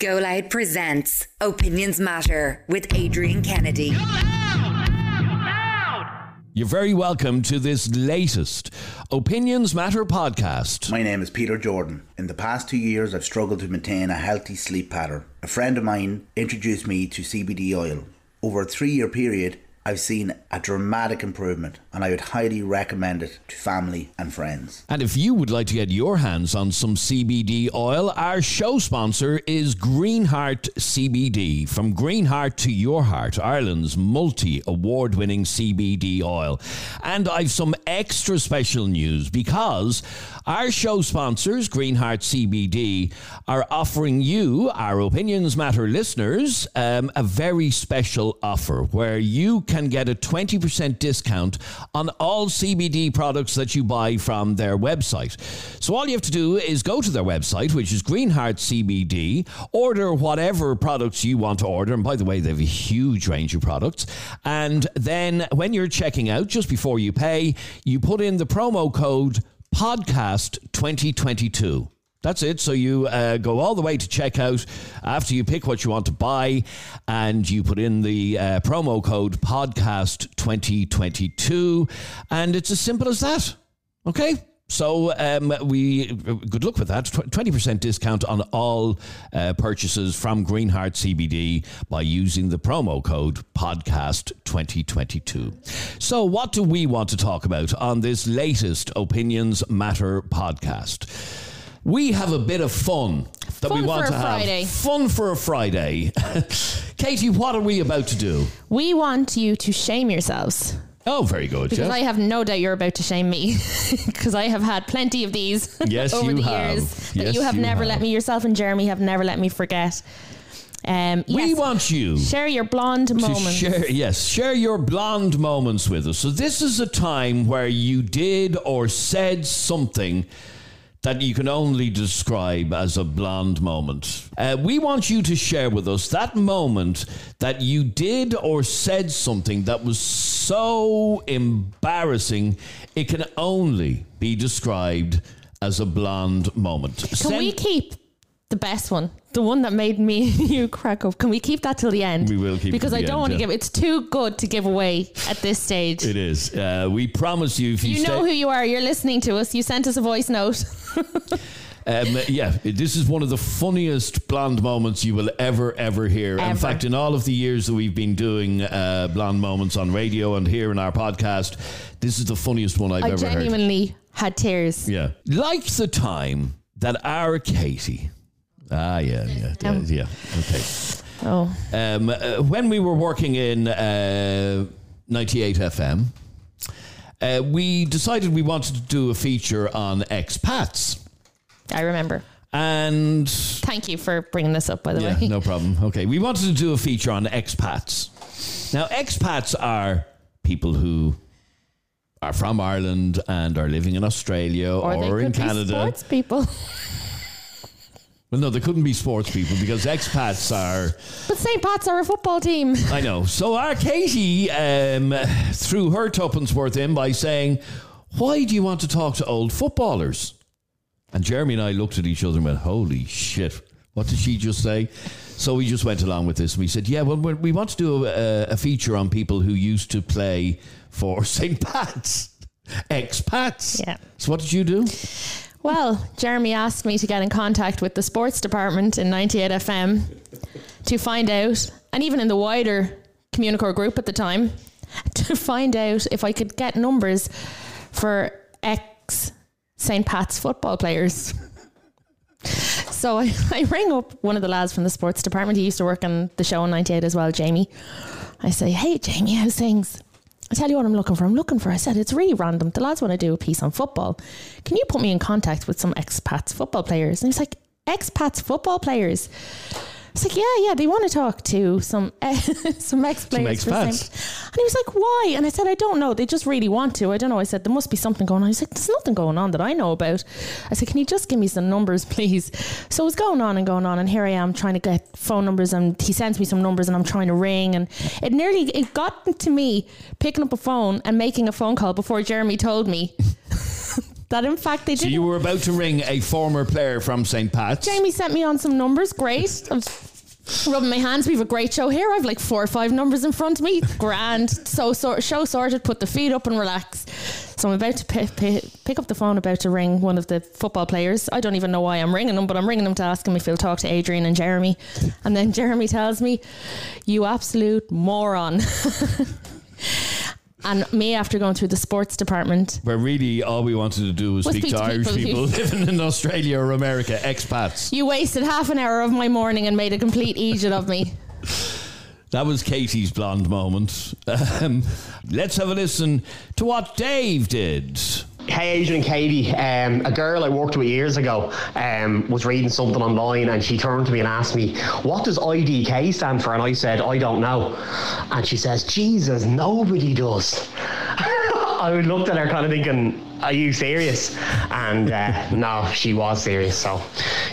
Go Loud presents Opinions Matter with Adrian Kennedy. You're very welcome to this latest Opinions Matter podcast. My name is Peter Jordan. In the past two years, I've struggled to maintain a healthy sleep pattern. A friend of mine introduced me to CBD oil. Over a three year period, I've seen a dramatic improvement and I would highly recommend it to family and friends. And if you would like to get your hands on some CBD oil, our show sponsor is Greenheart CBD. From Greenheart to your heart, Ireland's multi award winning CBD oil. And I've some extra special news because our show sponsors, Greenheart CBD, are offering you, our Opinions Matter listeners, um, a very special offer where you can get a 20% discount on all CBD products that you buy from their website. So all you have to do is go to their website, which is Greenheart CBD, order whatever products you want to order. And by the way, they have a huge range of products. And then when you're checking out, just before you pay, you put in the promo code podcast 2022. That's it. So you uh, go all the way to checkout after you pick what you want to buy, and you put in the uh, promo code podcast 2022, and it's as simple as that. Okay. So um, we good luck with that. Twenty percent discount on all uh, purchases from Greenheart CBD by using the promo code Podcast twenty twenty two. So what do we want to talk about on this latest Opinions Matter podcast? We have a bit of fun that Fun we want for to have. Friday. Fun for a Friday. Katie, what are we about to do? We want you to shame yourselves. Oh, very good. Because. I have no doubt you're about to shame me. Because I have had plenty of these Yes, over you the have. years. That Yes, you have you never have. let me, yourself and Jeremy have never let me forget. Um, we want you share your blonde moments. share yes share your blonde moments with us so this is a time where you did or said something that you can only describe as a blonde moment. Uh, we want you to share with us that moment that you did or said something that was so embarrassing, it can only be described as a blonde moment. Can we keep the best one? The one that made me and you crack up. Can we keep that till the end? We will keep it Because I don't end, want to yeah. give it's too good to give away at this stage. It is. Uh, we promise you if you, you stay- know who you are. You're listening to us. You sent us a voice note. Um, yeah, this is one of the funniest blonde moments you will ever, ever hear. In fact, in all of the years that we've been doing uh, blonde moments on radio and here in our podcast, this is the funniest one I've I ever heard. I genuinely had tears. Yeah, like the time that our Katie. Ah, yeah, yeah, yeah, Um. yeah. Okay. Oh, Um, uh, when we were working in uh, 98 FM, uh, we decided we wanted to do a feature on expats. I remember. And Thank you for bringing this up, by the Yeah, way. no problem. Okay, we wanted to do a feature on expats. Now, expats are people who are from Ireland and are living in Australia or, Or in Canada. sports people. Well, no, they couldn't be sports people because expats are. But St. Pat's are a football team. I know. So our Katie um, threw her tuppence worth in by saying, "Why do you want to talk to old footballers?" And Jeremy and I looked at each other and went, "Holy shit! What did she just say?" So we just went along with this and we said, "Yeah, well, we we want to do a, a feature on people who used to play for St. Pat's, expats." Yeah. So what did you do? Well, Jeremy asked me to get in contact with the sports department in 98 FM to find out, and even in the wider Communicorp group at the time, to find out if I could get numbers for ex St. Pat's football players. So I, I rang up one of the lads from the sports department. He used to work on the show on 98 as well, Jamie. I say, hey, Jamie, how's things? I tell you what I'm looking for. I'm looking for, I said, it's really random. The lads want to do a piece on football. Can you put me in contact with some expats football players? And he's like, expats football players? It's like, yeah, yeah, they want to talk to some some ex players. And he was like, why? And I said, I don't know. They just really want to. I don't know. I said, there must be something going on. He's like, there's nothing going on that I know about. I said, can you just give me some numbers, please? So it was going on and going on. And here I am trying to get phone numbers. And he sends me some numbers and I'm trying to ring. And it nearly, it got to me picking up a phone and making a phone call before Jeremy told me that in fact they So did. you were about to ring a former player from St. Pat's. Jamie sent me on some numbers. Great. I was rubbing my hands. We have a great show here. I've like four or five numbers in front of me. Grand. So, so show sorted. Put the feet up and relax. So I'm about to pick, pick, pick up the phone, about to ring one of the football players. I don't even know why I'm ringing them, but I'm ringing them to ask him if he'll talk to Adrian and Jeremy. And then Jeremy tells me, "You absolute moron." And me, after going through the sports department, Where really all we wanted to do was Was speak speak to Irish people people living in Australia or America, expats. you wasted half an hour of my morning and made a complete idiot of me. That was Katie's blonde moment. Um, let's have a listen to what Dave did. Hey, Adrian and Katie. Um, a girl I worked with years ago um, was reading something online and she turned to me and asked me, What does IDK stand for? And I said, I don't know. And she says, Jesus, nobody does. I looked at her kind of thinking, Are you serious? And uh, no, she was serious. So,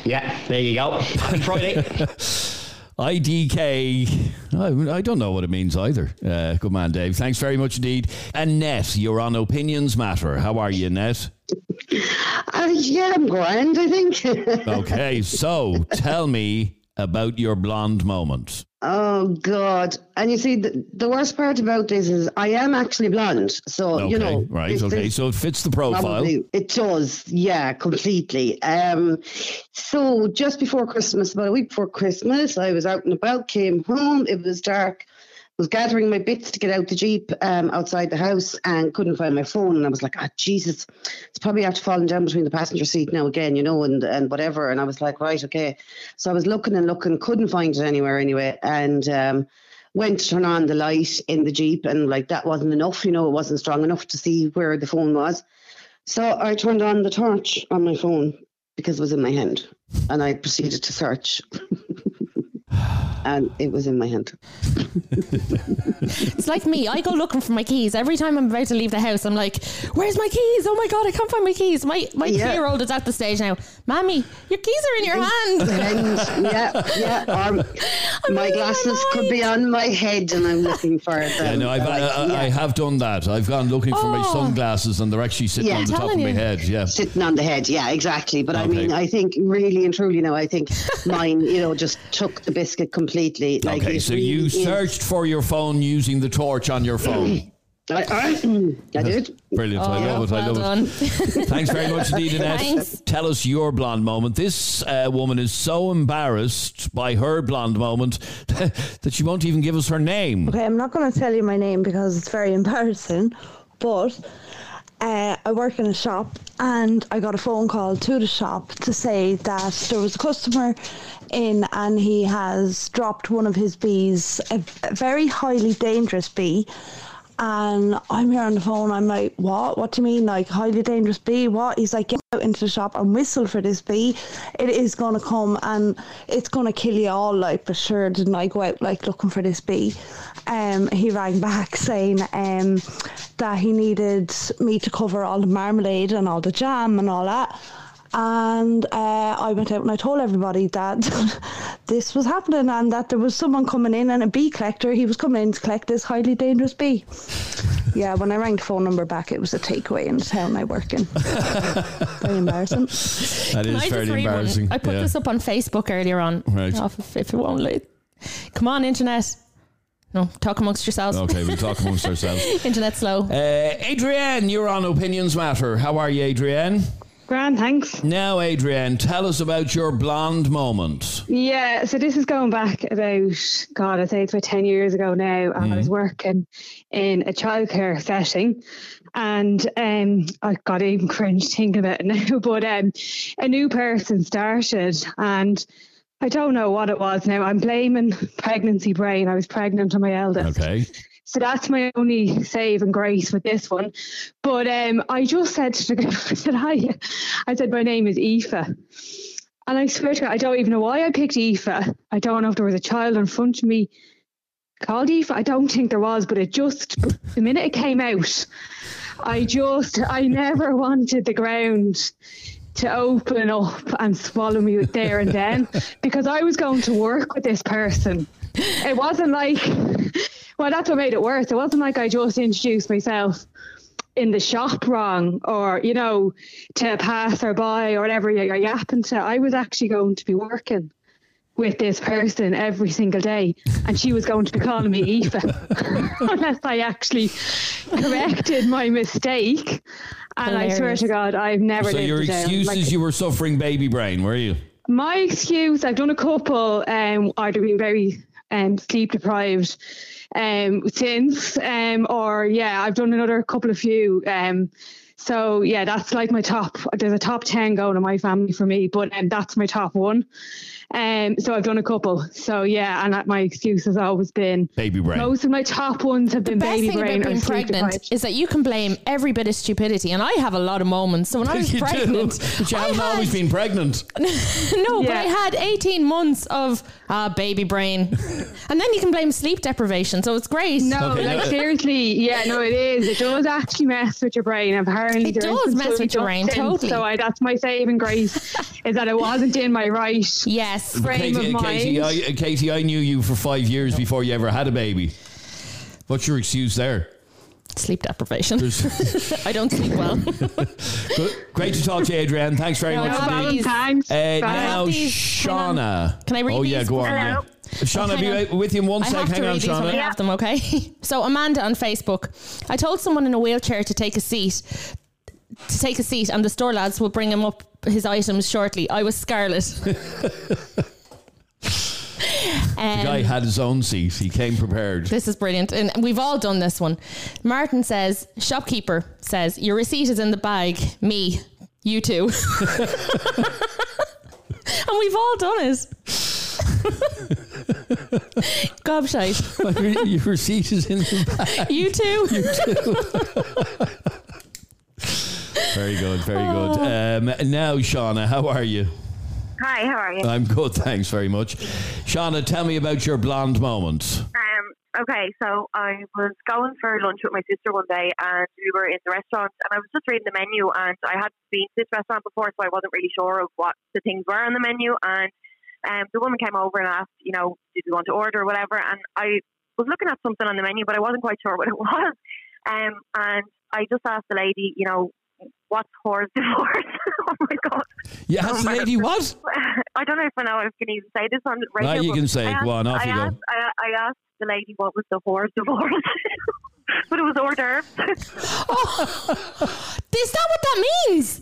yeah, there you go. Happy Friday. IDK. I, I don't know what it means either. Uh, good man, Dave. Thanks very much indeed. And Annette, you're on Opinions Matter. How are you, Annette? Uh, yeah, I'm grand, I think. Okay, so tell me about your blonde moment. Oh, God. And you see, the, the worst part about this is I am actually blonde. So, Okay, you know. right. this Okay, is so it fits the profile. it does, yeah, completely. Um, so just before Christmas, about a week before Christmas, I was out and about, came home, it was dark. Was gathering my bits to get out the jeep um, outside the house and couldn't find my phone. And I was like, "Ah, Jesus, it's probably after falling down between the passenger seat now again, you know, and and whatever." And I was like, "Right, okay." So I was looking and looking, couldn't find it anywhere anyway, and um, went to turn on the light in the jeep, and like that wasn't enough, you know, it wasn't strong enough to see where the phone was. So I turned on the torch on my phone because it was in my hand, and I proceeded to search. And it was in my hand. It's like me. I go looking for my keys every time I'm about to leave the house. I'm like, "Where's my keys? Oh my god, I can't find my keys." My my Yeah. two year old is at the stage now. Mammy, your keys are in your hand. And yeah, yeah. Or my losing my glasses could be on my head, and I'm looking for them. Yeah, no, I've, Like, uh, I, I, I have done that. I've gone looking for my Oh. sunglasses and they're actually sitting Yeah. on the top of Telling my head. Yeah. sitting on the head. Yeah, exactly. But I mean, I think really and truly, now, I think mine, you know, just took the biscuit completely. Like Okay, so really you is- searched for your phone using the torch on your phone. I, I, I did. Brilliant. I love it. I love done. it. Thanks very much indeed, Annette. Thanks. Tell us your blonde moment. This uh, woman is so embarrassed by her blonde moment that she won't even give us her name. Okay, I'm not going to tell you my name because it's very embarrassing, but uh, I work in a shop and I got a phone call to the shop to say that there was a customer in and he has dropped one of his bees, a, a very highly dangerous bee. And I'm here on the phone. I'm like, what? What do you mean? Like, highly dangerous bee? What? He's like, get out into the shop and whistle for this bee. It is going to come and it's going to kill you all. Like, but sure, didn't I go out like looking for this bee? Um, he rang back saying um, that he needed me to cover all the marmalade and all the jam and all that. And uh, I went out and I told everybody that this was happening and that there was someone coming in and a bee collector. He was coming in to collect this highly dangerous bee. Yeah, when I rang the phone number back, it was a takeaway in the town I work in. Very embarrassing. That Can is I just fairly read one? embarrassing. I put Yeah. this up on Facebook earlier on. Right. Off if, if it won't let. Come on, internet. No, talk amongst yourselves. Okay, we'll talk amongst ourselves. internet slow. Uh, Adrienne, you're on Opinions Matter. How are you, Adrienne? Grand, thanks. Now, Adrienne, tell us about your blonde moment. Yeah, so this is going back about, God, I'd say it's about 10 years ago now. And I was working in a childcare setting. And um, I got even cringe thinking about it now. But um, a new person started, and I don't know what it was now. I'm blaming pregnancy brain. I was pregnant on my eldest. Okay. So that's my only save and grace with this one. But um, I just said to the I said, hi. I said, my name is Aoife. And I swear to God, I don't even know why I picked Aoife. I don't know if there was a child in front of me called Aoife. I don't think there was, but it just, the minute it came out, I just, I never wanted the ground to open up and swallow me there and then because I was going to work with this person. It wasn't like, well, that's what made it worse. It wasn't like I just introduced myself. in the shop wrong or, you know, to a passer by or whatever you're yapping to. I was actually going to be working with this person every single day and she was going to be calling me Aoife unless I actually corrected my mistake. And I swear to God, I've never So your it down. excuse Like, is you were suffering baby brain, were you? my excuse, I've done a couple, um, either been very um, sleep deprived um, since, um, or yeah, I've done another couple of few. Um, so yeah, that's like my top. There's a top ten going in my family for me, but um, that's my top one. Um, so I've done a couple. So yeah, and that, my excuse has always been Baby brain. most of my top ones have been Best baby thing brain about being pregnant deprived. is that you can blame every bit of stupidity, and I have a lot of moments. So when I was you pregnant, do, but you I haven't had- always been pregnant. no, but I had 18 months of uh, baby brain. and then you can blame sleep deprivation. So it's great. No, Okay, like no. seriously, yeah, no, it is. It does actually mess with your brain. Apparently, It does mess with your brain, totally. So I, that's my saving grace, is that it wasn't in my right Yes. Frame Katie, of Katie, mind. I, Katie, I knew you for five years before you ever had a baby. What's your excuse there? Sleep deprivation. I don't sleep well. Great to talk to you, Adrienne. Thanks very No much problem. indeed. Thanks. Uh, Bye. now, these. Hang. Shauna. Can I read Oh, yeah, these go on. before- Yeah. Shauna, hang be on. with you in one I sec. have Hang to on, read these when I Shauna. have them, okay? So Amanda on Facebook, I told someone in a wheelchair to take a seat, to take a seat, and the store lads will bring him up his items shortly. I was Scarlet. The guy Um, had his own seat. He came prepared. This is brilliant. And we've all done this one. Martin says, shopkeeper says, your receipt is in the bag. Me, you too. and we've all done it. Gobshite. Your receipt is in the bag. You too. You too. Very good, very Oh. good. Um, now, Shauna, how are you? Hi, how are you? I'm good, thanks very much. Shauna, tell me about your blonde moment. Um, okay, so I was going for lunch with my sister one day, and we were in the restaurant, and I was just reading the menu, and I hadn't been to this restaurant before, so I wasn't really sure of what the things were on the menu. And um, the woman came over and asked, you know, did you want to order or whatever? And I was looking at something on the menu, but I wasn't quite sure what it was. Um, and I just asked the lady, you know, what's whore's divorce? oh my god! You asked the lady what? I don't know if I know if I can even say this on radio. No, you can say I it. asked, Go on, off I you go. asked, I, I asked the lady what was the whore's divorce, but it was hors d'oeuvres. Oh, is that what that means?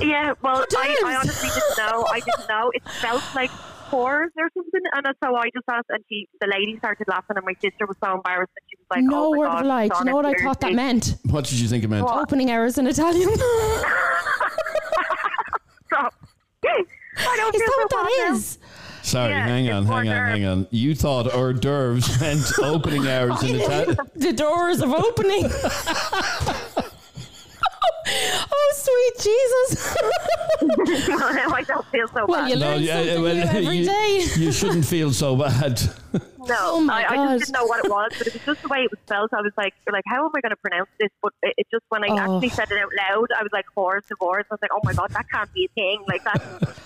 yeah, well, I, I honestly didn't know. I didn't know. It felt like whores or something, and so I just asked, and she, the lady started laughing, and my sister was so embarrassed, and she was like, no "Oh my word god, of a lie. Do you know what I thought that meant? What did you think it meant? What? Opening hours in Italian. Is Stop. I don't feel that so what that bad now. Sorry, Yeah, hang on, hang on, hors hang on. You thought hors d'oeuvres meant opening hours in Italian. the doors of opening. Sweet Jesus. well, now I don't feel so Well, bad. you learn something new every you, day. you shouldn't feel so bad. No, Oh my I, I just didn't know what it was, but it was just the way it was spelled. I was like, like, how am I going to pronounce this? But it, it just when I Oh. actually said it out loud, I was like, horse, divorce. I was like, oh my god, that can't be a thing. Like that,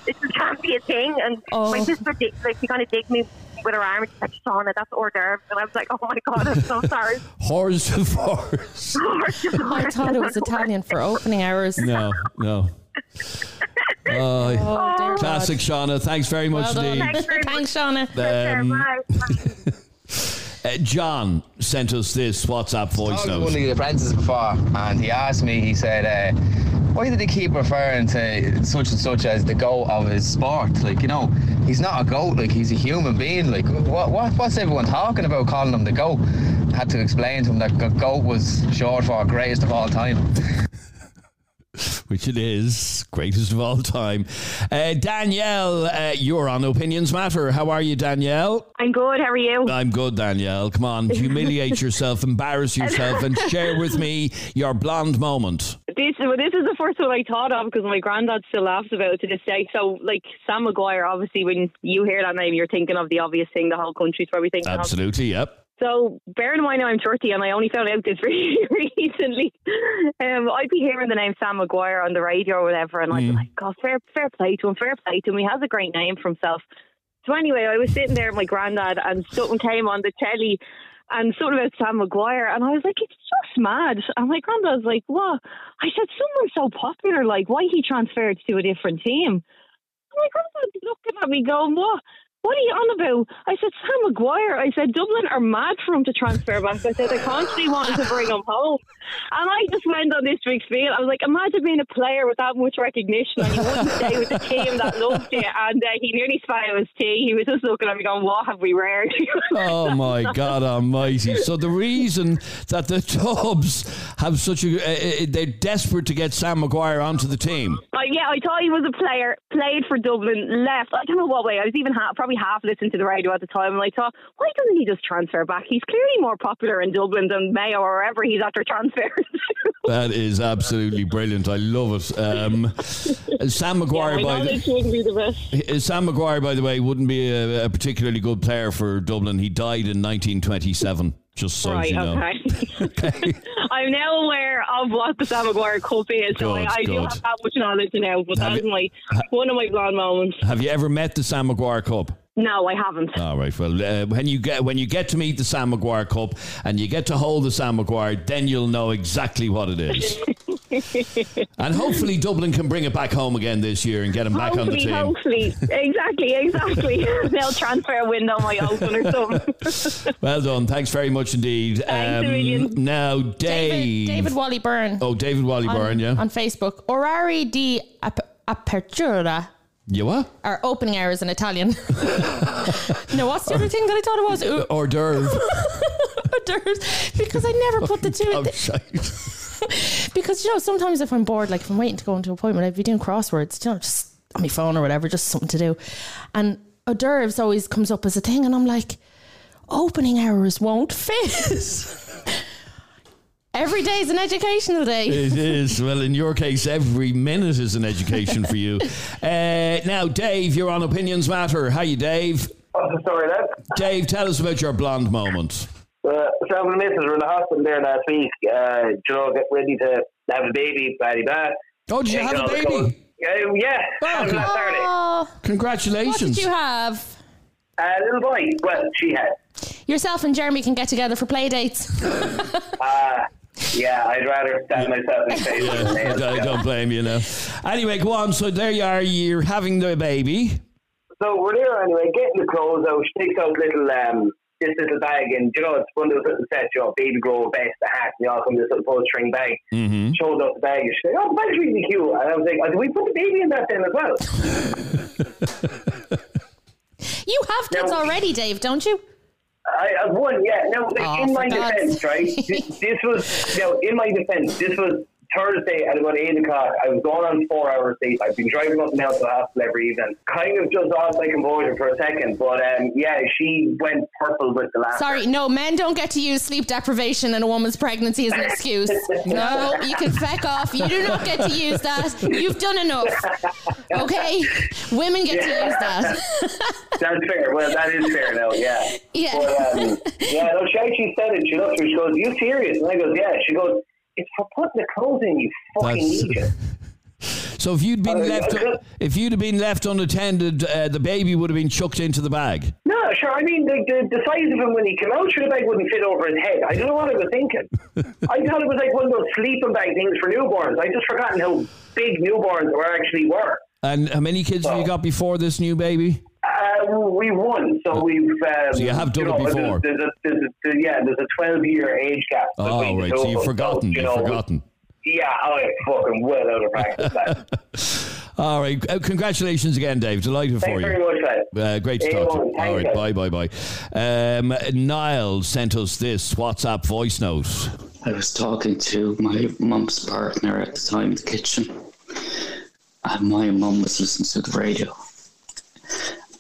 this just can't be a thing. And Oh. my sister, did, like, she kind of digged me with her arm and she's like, Shauna, that's hors d'oeuvres. And I was like, oh my god, I'm so sorry. Horse divorce. Horse, divorce. I thought it was Italian for opening hours. No, no. Oh, Oh, dear classic Shauna. Thanks very much Well done. indeed. Thanks very Thanks, Shauna. Um, bye. Uh, John sent us this WhatsApp voice talked to one of the apprentices before, and he asked me. He said, uh, "Why did he keep referring to such and such as the goat of his sport? Like, you know, he's not a goat. Like, he's a human being. Like, what, what what's everyone talking about calling him the goat?" I had to explain to him that g- goat was short for greatest of all time. Which it is, greatest of all time. Uh, Danielle, uh, you're on Opinions Matter. How are you, Danielle? I'm good. How are you? I'm good, Danielle. Come on, humiliate yourself, embarrass yourself, and share with me your blonde moment. This well, this is the first one I thought of because my granddad still laughs about it to this day. So, like Sam Maguire, obviously, when you hear that name, you're thinking of the obvious thing. The whole country's probably thinking of. Absolutely, yep. So, bearing in mind now I'm 30 and I only found out this really recently, um, I'd be hearing the name Sam Maguire on the radio or whatever, and I'd be like, God, fair, fair play to him, fair play to him. He has a great name for himself. So, anyway, I was sitting there with my granddad, and something came on the telly, and something about Sam Maguire, and I was like, it's just mad. And my granddad was like, what? I said, someone so popular, like, why he transferred to a different team? And my granddad looking at me going, what? What are you on about? I said, Sam Maguire. I said, Dublin are mad for him to transfer back. I said, they constantly wanted to bring him home. And I just went on this big spiel. I was like, imagine being a player with that much recognition and you wouldn't stay with the team that loved you. And uh, he nearly spat out his tea. He was just looking at me going, what have we reared? Oh my God Almighty! So the reason that the Dubs have such a uh, uh, they're desperate to get Sam Maguire onto the team. Uh, yeah, I thought he was a player, played for Dublin, left. I don't know what way. I was even ha- probably half listening to the radio at the time, and I thought, why doesn't he just transfer back? He's clearly more popular in Dublin than Mayo or wherever he's after transfers. That is absolutely brilliant. I love it. Um, Sam Maguire, I by the, this wouldn't be the best. Sam Maguire, by the way, wouldn't be a, a particularly good player for Dublin. He died in 1927. Just so right, you know. okay. I'm now aware of what the Sam Maguire Cup is, so I, I do have that much knowledge now. But Have that's my one of my blonde moments. Have you ever met the Sam Maguire Cup? No, I haven't. All right. Well, uh, when you get when you get to meet the Sam Maguire Cup and you get to hold the Sam Maguire, then you'll know exactly what it is. and hopefully Dublin can bring it back home again this year and get him back on the hopefully, team. hopefully, exactly, exactly. They'll transfer a window might open or something. Well done. Thanks very much indeed. Um, Thanks a million. now, Dave. David Wally Byrne. Oh, David Wally on, Byrne, yeah. On Facebook. Orari di ap- apertura. You what? Our opening hours in Italian. no, what's the other thing that I thought it was? Ooh, Hors d'oeuvre. hors d'oeuvres. Because I never put the two. Oh, shite. because you know sometimes if I'm bored, like if I'm waiting to go into an appointment, I'd be doing crosswords, you know, just on my phone or whatever, just something to do. And hors d'oeuvres always comes up as a thing, and I'm like, opening hours won't fit. Every day is an educational day. It is. Well, in your case, every minute is an education for you. Uh, now, Dave, you're on Opinions Matter. How you, Dave? What's the story there? Dave, tell us about your blonde moment. Uh, Sam and Mrs. were in the hospital there last week. Uh, you know, get ready to have a baby, blah, blah. Oh, did you Taking have a all the baby? Uh, yeah, Oh, last Saturday. Oh, what did you have? A little boy. Well, she had. Yourself and Jeremy can get together for play dates. Uh, yeah, I'd rather stab myself in the face than I don't- don't blame you now. Anyway, go on. So there you are. You're having the baby. So we're there anyway, getting the clothes out. She takes out little um this little bag, and you know it's one of those little sets, you know, baby grow, vest, the hat, and they all come in this little bowstring bag. Mm-hmm. Shows up the bag, and she's like, "Oh, the bag's really cute." And I was like, oh, "Do we put the baby in that then as well?" You have kids No. already, Dave, don't you? I have one, yeah. Now, like, Oh, in my defense, right? This, this was, now, in my defense, this was Thursday at about 8 o'clock. I was going on four hours sleep. I've been driving up and down to the hospital every evening. Kind of just lost my composure for a second, but um, yeah, she went purple with the last. Sorry, no, men don't get to use sleep deprivation in a woman's pregnancy as an excuse. No, you can feck off. You do not get to use that. You've done enough. Okay? Women get to use that. That's fair. Well, that is fair now, yeah. Yeah. But, um, yeah, no, she actually said it. She looked at me, she goes, you serious? And I goes, yeah. She goes, it's for putting the clothes in, you fucking That's- idiot. So if you'd been Uh, left, could- if you'd have been left unattended, uh, the baby would have been chucked into the bag. No, sure. I mean, the, the, the size of him when he came out, sure, the bag wouldn't fit over his head. I don't know what I was thinking. I thought it was like one of those sleeping bag things for newborns. I just forgotten how big newborns were actually were. And how many kids have you got before this new baby? Uh, we won, so we've. Um, So you have done it know, before. There's, there's a, there's a, there's- yeah, there's a 12 year age gap. Oh, right. So you've forgotten. you You've know, forgotten. Yeah, I fucking well out of practice. That. All right. Uh, congratulations again, Dave. Delighted for you. Thanks you. very much, lad. Uh, great to Hey, talk to well, you. All thanks, right, guys. bye, bye, bye. Um, Niall sent us this WhatsApp voice note. I was talking to my mum's partner at the time in the kitchen, and my mum was listening to the radio.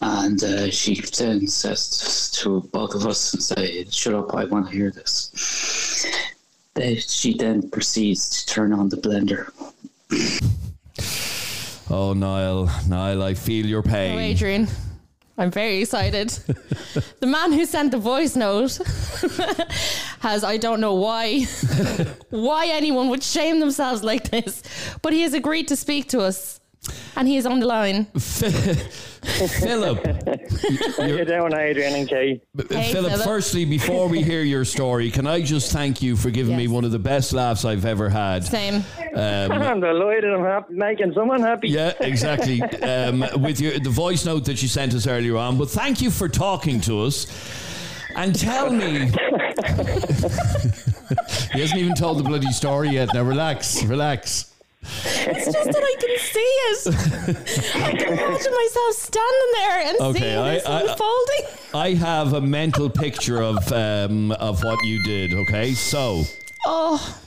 And uh, she then says to both of us and say, "Shut up! I want to hear this." They, she then proceeds to turn on the blender. Oh, Niall, Niall, I feel your pain. Oh, pain. Adrian, I'm very excited. the man who sent the voice note has, I don't know why, why anyone would shame themselves like this, but he has agreed to speak to us. And he is on the line. Philip. How you doing, Adrian and Kate? Hey, Philip, Philip. firstly, before we hear your story, can I just thank you for giving me one of the best laughs I've ever had? Same. Um, I'm delighted. I'm happy, making someone happy. yeah, exactly. Um, with your the voice note that you sent us earlier on, but thank you for talking to us. And tell me, he hasn't even told the bloody story yet. Now relax, relax. It's just that I can see it. I can imagine myself standing there and Okay, seeing I- this I- unfolding. I have a mental picture of um, of what you did. Okay, so Oh,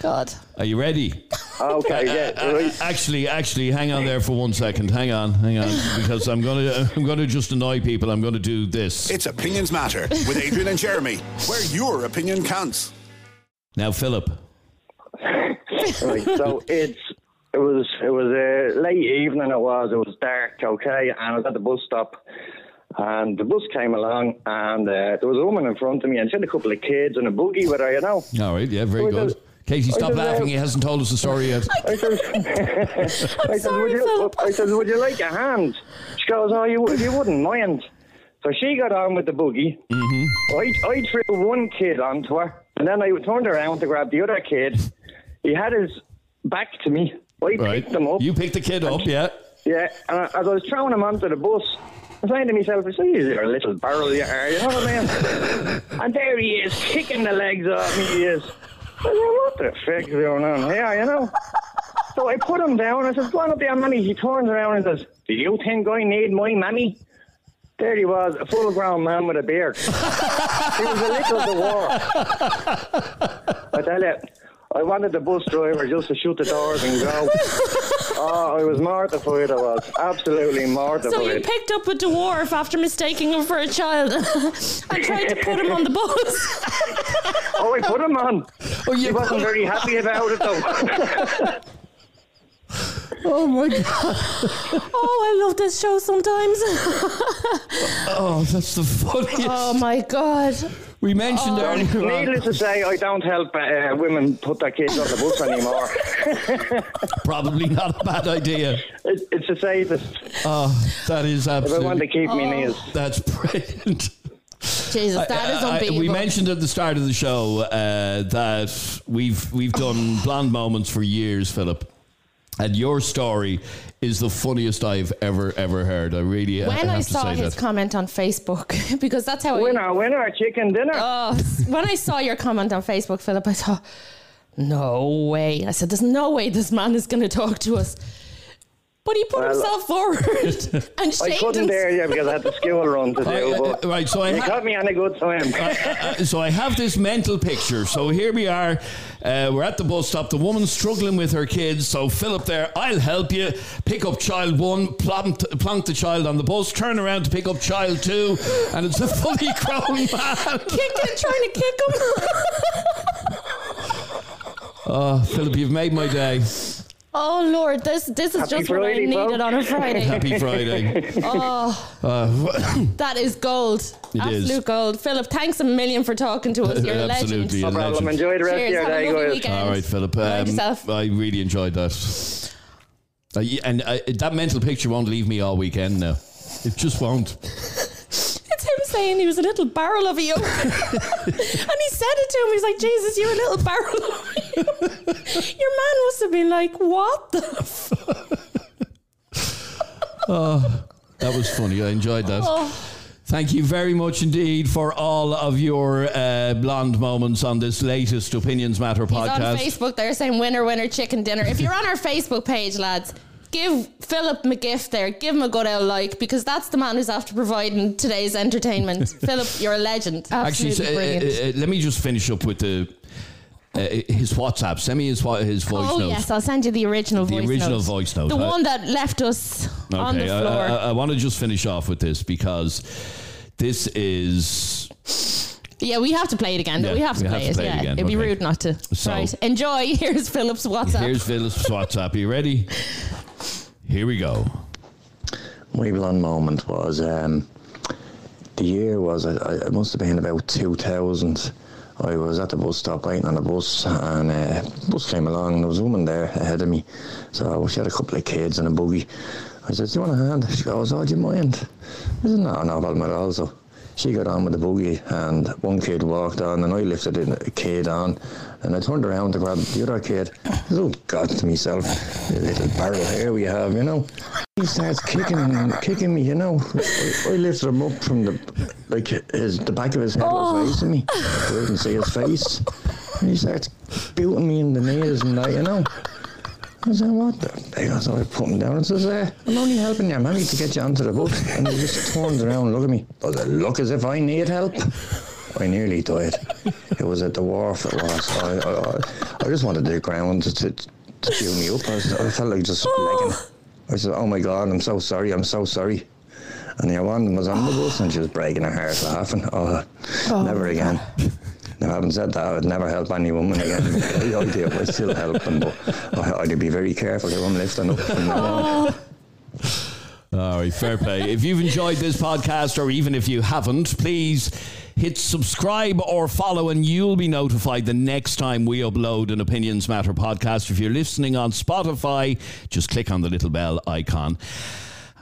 God. are you ready? Okay, yeah. Uh, actually, actually, hang on there for one second. Hang on, hang on, because I'm gonna I'm gonna just annoy people. I'm gonna do this. It's Opinions Matter with Adrian and Jeremy, where your opinion counts. Now, Philip. Right, so it's it was it was a late evening. It was it was dark. Okay, and I was at the bus stop, and the bus came along, and uh, there was a woman in front of me, and she had a couple of kids and a buggy with her. You know. All right, yeah, very I good. said- Casey, stop laughing. uh, He hasn't told us the story yet. I said, I, said, would you, I said, would you like a hand? She goes, oh, you, you wouldn't mind. So she got on with the boogie. Mm-hmm. I, I threw one kid onto her, and then I turned around to grab the other kid. He had his back to me. I Right. picked him up. You picked the kid up, yeah. Yeah, and I, as I was throwing him onto the bus, I was saying to myself, I said, you're a little barrel you are, you know what I mean? and there he is, kicking the legs off me, he is. I said, what the fuck is going on here, you know? So I put him down, I said, go on up there, mammy. He turns around and says, do you think I need my mammy? There he was, a full-grown man with a beard. he was a little the war. I tell you, I wanted the bus driver just to shut the doors and go. oh, I was mortified, I was. Absolutely mortified. So you picked up a dwarf after mistaking him for a child and tried to put him on the bus. oh, I put him on. Oh, he wasn't very happy about it, though. Oh my god! oh, I love this show sometimes. Oh, that's the funniest. oh my god. We mentioned Oh. earlier on. Needless to say, I don't help uh, women put their kids on the bus anymore. Probably not a bad idea. It, it's the safest. Oh, that is If I absolutely. want to keep me Oh. knees. That's brilliant. Jesus, that is I- I- unbeatable. we mentioned at the start of the show uh, that we've we've done blonde moments for years, Philip, and your story is the funniest I've ever ever heard. I really when have I to saw say his that. comment on Facebook, because that's how I. Winner, winner, chicken dinner. Oh, when I saw your comment on Facebook, Philip, I thought, no way. I said, there's no way this man is going to talk to us. But he put Well, himself forward and I shamed couldn't him. dare you because I had the school run to do. I- but uh, right, so I you ha- got me on a good time. Uh, so I have this mental picture. So here we are. Uh, we're at the bus stop. The woman's struggling with her kids. So Philip there, I'll help you. Pick up child one, plonk, plonk the child on the bus, turn around to pick up child two, and it's a fully grown man. Kicking, trying to kick him. Oh, Philip, you've made my day. Oh, Lord, this this is Happy just what I Friday, needed folks. on a Friday. Happy Friday. Oh, Uh, that is gold. It Absolute is. gold. Philip, thanks a million for talking to us. You're a legend. No problem. Enjoy the rest Cheers, of your have a day, lovely guys. weekend. All right, Philip. Um. I really enjoyed that. Uh, yeah, and uh, that mental picture won't leave me all weekend now. It just won't. It's him saying he was a little barrel of a yoke. and he said it to him. He's like, Jesus, you're a little barrel of a yoke. Your man must have been like, what the f-? Oh, that was funny. I enjoyed that. Oh. Thank you very much indeed for all of your uh, blonde moments on this latest Opinions Matter He's on podcast. Facebook there saying winner, winner, chicken dinner. If you're on our Facebook page, lads, give Philip McGift there, give him a good old like because that's the man who's after providing today's entertainment. Philip, you're a legend. Actually, Absolutely uh, uh, uh, let me just finish up with the uh, his WhatsApp. Send me his his voice oh note. yes, I'll send you the original The voice original note. voice note. The I- one that left us on the Okay, I, floor. I, I want to just finish off with this because this is yeah, we have to play it again. Yeah, we have to we play have to it. play it yeah, again, it'd be rude not to. So- right, enjoy. Here's Philip's WhatsApp. here's Philip's WhatsApp. Are You ready? Here we go. My blonde moment was um, the year was I, I, it must have been about 2000. I was at the bus stop waiting on the bus, and uh, bus came along, and there was a woman there ahead of me. So she had a couple of kids and a buggy. I said, "Do you want a hand?" She goes, "Oh, do you mind?" I said, "No, no problem at all." So she got on with the buggy, and one kid walked on, and I lifted a kid on, and I turned around to grab the other kid. Oh God, to myself, the little barrel hair we have, you know. He starts kicking, kicking me, you know. I, I lifted him up from the, like his, the back of his head was facing me. I couldn't see his face. And he starts booting me in the knees and that, you know. I said, what the? They goes, so I put him down and says, uh, I'm only helping your mammy to get you onto the boat. And he just turns around and look at me. Does it look as if I need help? I nearly died. It was at the wharf, it was. I, I, I just wanted the ground to, to, to chew me up. I, was, I felt like just legging. I said, oh my God, I'm so sorry, I'm so sorry. And the one was on the bus and she was breaking her heart laughing. Oh, Oh, never again. Now, having said that, I would never help any woman again. the idea I still help them, but I, I'd be very careful who I'm lifting up from now on. Oh. All right, fair play. if you've enjoyed this podcast, or even if you haven't, please hit subscribe or follow, and you'll be notified the next time we upload an Opinions Matter podcast. If you're listening on Spotify, just click on the little bell icon.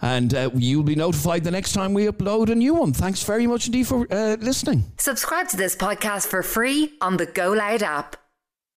And uh, you'll be notified the next time we upload a new one. Thanks very much indeed for uh, listening. Subscribe to this podcast for free on the Go Loud app.